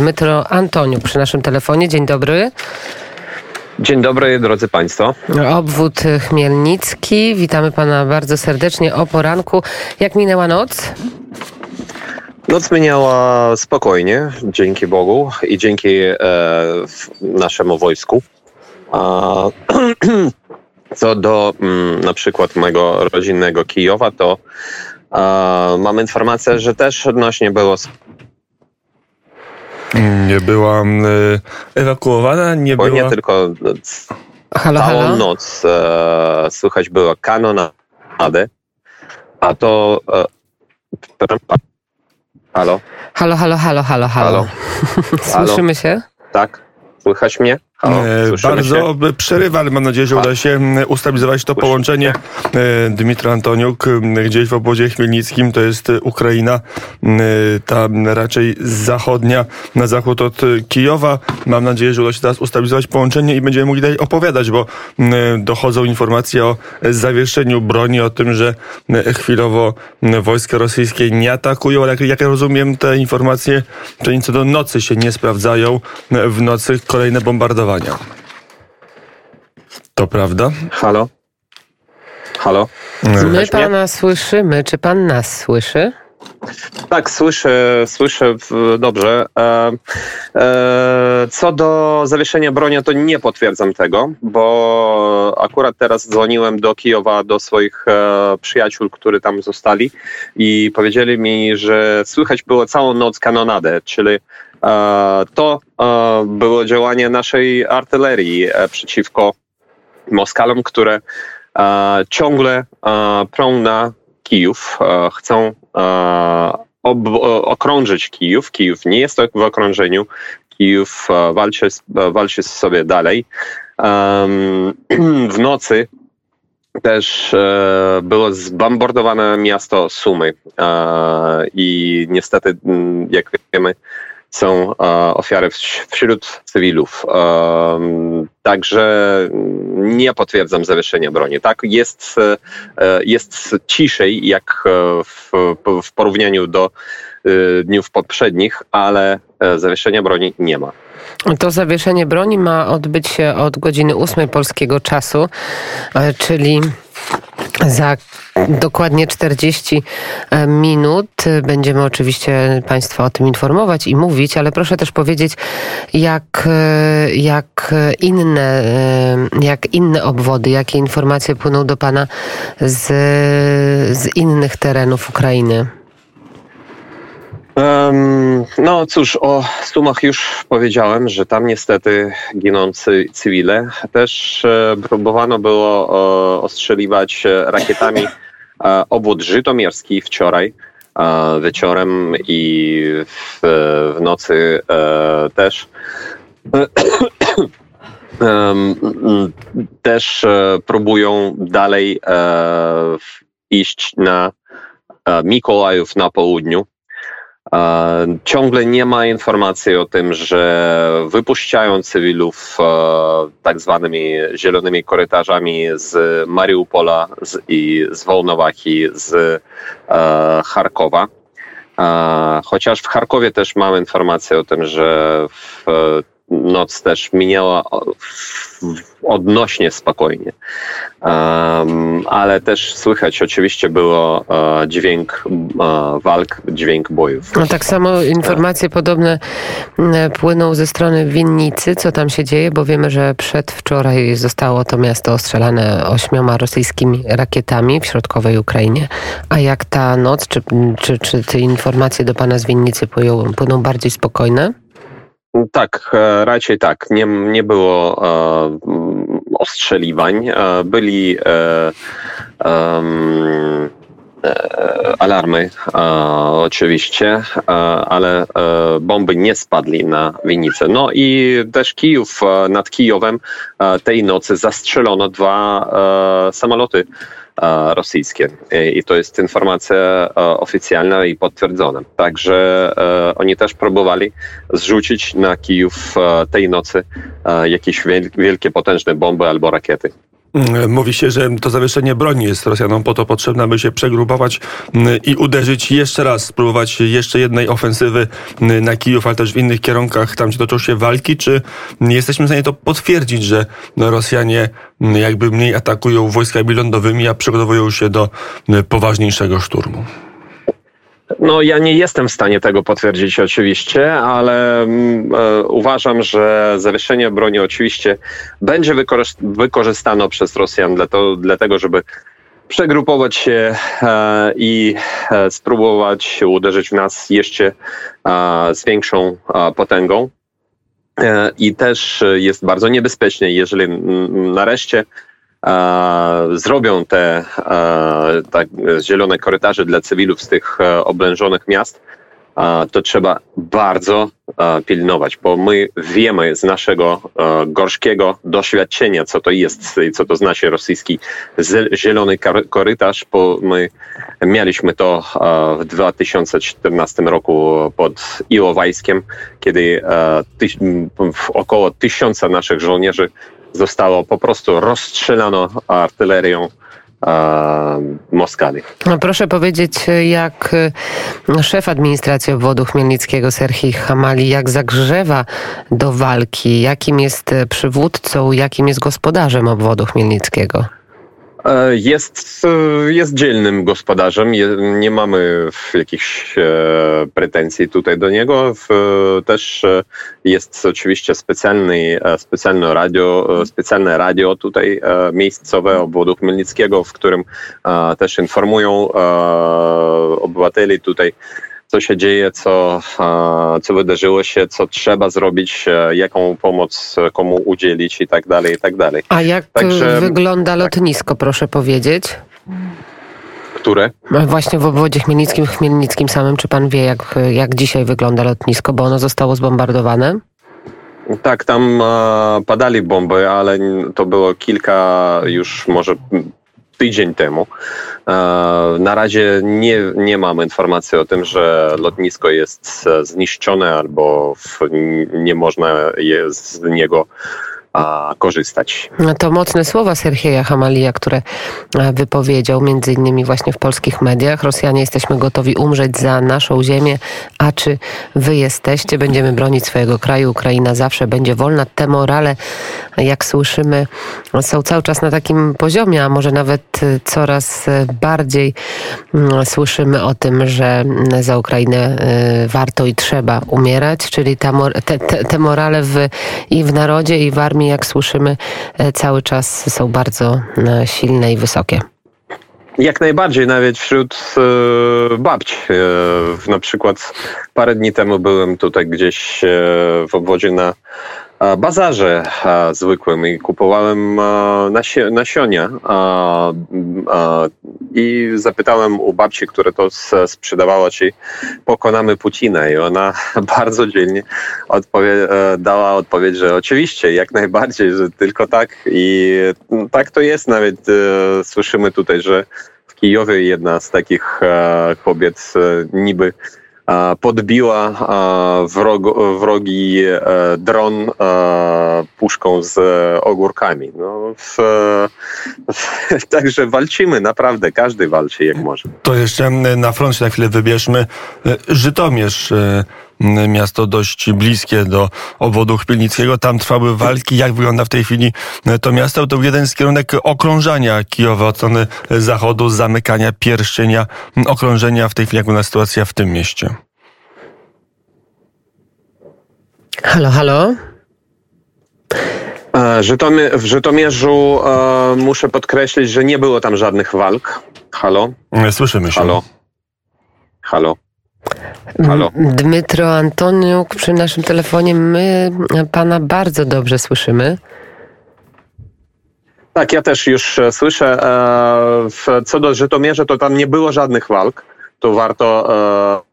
Dmytro Antoniuk przy naszym telefonie. Dzień dobry. Dzień dobry, drodzy Państwo. Obwód Chmielnicki. Witamy Pana bardzo serdecznie o poranku. Jak minęła noc? Noc minęła spokojnie, dzięki Bogu i dzięki e, naszemu wojsku. A, co do mm, na przykład mojego rodzinnego Kijowa, to e, mam informację, że też odnośnie było Nie była y, ewakuowana, nie była... spokojnie, tylko Halo, całą halo. noc e, słychać było kanonadę, a to... E, halo? Halo, halo, halo, halo, halo. Halo? Słyszymy się? Tak? Słychać mnie? Halo? E, Bardzo się? przerywa, ale mam nadzieję, że uda się ustabilizować to połączenie. E, Dmitro Antoniuk, gdzieś w obozie chmielnickim, to jest e, Ukraina, m, ta raczej zachodnia, na zachód od e, Kijowa. Mam nadzieję, że uda się teraz ustabilizować połączenie i będziemy mogli dalej opowiadać, bo dochodzą informacje o e, zawieszeniu broni, o tym, że chwilowo wojska rosyjskie nie atakują, ale jak, jak ja rozumiem, te informacje, przynajmniej co do nocy się nie sprawdzają. W nocy kolejne bombardowania. To prawda? Halo? Halo? My Słychać mnie? Pana słyszymy. Czy Pan nas słyszy? Tak, słyszę, słyszę dobrze. E, e, co do zawieszenia broni, to nie potwierdzam tego, bo akurat teraz dzwoniłem do Kijowa, do swoich e, przyjaciół, którzy tam zostali i powiedzieli mi, że słychać było całą noc kanonadę, czyli e, to e, było działanie naszej artylerii e, przeciwko Moskalom, które e, ciągle e, prą na Kijów, e, chcą e, okrążyć Kijów. Kijów nie jest w okrążeniu. Kijów e, walczy, e, walczy sobie dalej. W nocy też e, było zbombardowane miasto Sumy e, i niestety, mm, jak wiemy, są e, ofiary wś- wśród cywilów. Em, Także nie potwierdzam zawieszenia broni. Tak, jest, e, e, jest ciszej jak e, w, w porównaniu do e, dniów poprzednich, ale e, zawieszenia broni nie ma. To zawieszenie broni ma odbyć się od godziny 8 polskiego czasu, e, czyli za dokładnie 40 minut. Będziemy oczywiście Państwa o tym informować i mówić, ale proszę też powiedzieć, jak, e, jak inne, e, jak inne obwody, jakie informacje płyną do Pana z, z innych terenów Ukrainy. No cóż, o Sumach już powiedziałem, że tam niestety giną cy, cywile. Też e, próbowano było e, ostrzeliwać e, rakietami obwód żytomierski wczoraj wieczorem i w, w nocy też. Też próbują dalej iść na Mikołajów na południu. Ciągle nie ma informacji o tym, że wypuszczają cywilów e, tak zwanymi zielonymi korytarzami z Mariupola z, i z Wołnowaki, z e, Charkowa. E, Chociaż w Charkowie też mam informację o tym, że w noc też minęła odnośnie spokojnie. Um, ale też słychać oczywiście było e, dźwięk e, walk, dźwięk bojów. No tak samo informacje podobne m, płyną ze strony winnicy, co tam się dzieje, bo wiemy, że przedwczoraj zostało to miasto ostrzelane ośmioma rosyjskimi rakietami w środkowej Ukrainie. A jak ta noc, czy, czy, czy te informacje do pana z winnicy płyną bardziej spokojne? Tak, e, raczej tak. Nie, nie było e, ostrzeliwań. E, byli e, e, alarmy oczywiście, ale bomby nie spadli na winnicę. No i też Kijów, nad Kijowem tej nocy zastrzelono dwa samoloty rosyjskie. I- to jest informacja oficjalna i potwierdzona. Także e, oni też próbowali zrzucić na Kijów e, tej nocy e, jakieś wiel- wielkie, potężne bomby albo rakiety. Mm, mówi się, że to zawieszenie broni jest Rosjanom po to potrzebne, aby się przegrupować mm, i uderzyć jeszcze raz, spróbować jeszcze jednej ofensywy mm, na Kijów, ale też w innych kierunkach, tam gdzie toczą się walki. Czy jesteśmy w stanie to potwierdzić, że Rosjanie jakby mniej atakują wojskami lądowymi, a przygotowują się do poważniejszego szturmu? No, ja nie jestem w stanie tego potwierdzić oczywiście, ale mm, e, uważam, że zawieszenie broni oczywiście będzie wykorzystane przez Rosjan dla to, dlatego, żeby przegrupować się e, i e, spróbować uderzyć w nas jeszcze e, z większą e, potęgą. E, I też jest bardzo niebezpiecznie, jeżeli nareszcie zrobią te tak, zielone korytarze dla cywilów z tych e, oblężonych miast, to trzeba bardzo pilnować, bo my wiemy z naszego e, gorzkiego doświadczenia, co to jest co to znaczy rosyjski zielony korytarz, bo my mieliśmy to w 2014 roku pod Iłowajskiem, kiedy e, około tysiąca naszych żołnierzy zostało po prostu rozstrzelano artylerią Moskali. No proszę powiedzieć, jak e, szef administracji obwodu chmielnickiego Serhii Hamali, jak zagrzewa do walki, jakim jest przywódcą, jakim jest gospodarzem obwodu chmielnickiego? E, jest, e, jest dzielnym gospodarzem, nie mamy jakichś e, pretensji tutaj do niego. Też jest oczywiście specjalny, specjalne radio, specjalne radio tutaj miejscowe obwodu Chmielnickiego, w którym też informują obywateli tutaj co się dzieje, co, co wydarzyło się, co trzeba zrobić, e, jaką pomoc komu udzielić i tak dalej, i tak dalej. A jak Także, wygląda tak. lotnisko, proszę powiedzieć? Które? Właśnie w obwodzie chmielnickim, Chmielnickim samym. Czy pan wie, jak, jak dzisiaj wygląda lotnisko, bo ono zostało zbombardowane? Tak, tam padali bomby, ale to było kilka już może tydzień temu. E, na razie nie, nie mam informacji o tym, że lotnisko jest zniszczone albo nie można je z niego a, korzystać. No to mocne słowa Serhieja Hamalija, które e, wypowiedział między innymi właśnie w polskich mediach. Rosjanie jesteśmy gotowi umrzeć za naszą ziemię, a czy wy jesteście? Będziemy bronić swojego kraju. Ukraina zawsze będzie wolna. Te morale, jak słyszymy, są cały czas na takim poziomie, a może nawet e, coraz e, bardziej mm, słyszymy o tym, że za Ukrainę warto i trzeba umierać, czyli ta, te, te, te morale w, i w narodzie, i w armii armii, jak słyszymy, e, cały czas są bardzo e, silne i wysokie. Jak najbardziej, nawet wśród e, babci. Na przykład parę dni temu byłem tutaj gdzieś w obwodzie na bazarze zwykłym i kupowałem nasionia i zapytałem u babci, która to sprzedawała, czy pokonamy Putina. I ona bardzo dzielnie odpowie dała odpowiedź, że oczywiście, jak najbardziej, że tylko tak. I tak to jest nawet słyszymy tutaj, że w Kijowie jedna z takich kobiet niby podbiła wrogi e, dron e, puszką z ogórkami. No, w, w, także walczymy, naprawdę, każdy walczy jak może. To jeszcze na front się na chwilę wybierzmy. E, Żytomierz miasto dość bliskie do obwodu Chmielnickiego. Tam trwały walki. Jak wygląda w tej chwili to miasto? To był jeden z kierunek okrążania Kijowa od strony zachodu, zamykania pierścienia, okrążenia. W tej chwili jak wygląda sytuacja w tym mieście? Halo, halo? E, w Żytomierzu e, muszę podkreślić, że nie było tam żadnych walk. Halo? Słyszymy się. Halo? Halo? Halo? Dmytro Antoniuk przy naszym telefonie. My pana bardzo dobrze słyszymy. Tak, ja też już e, słyszę. Co do Żytomierza, to tam nie było żadnych walk. To warto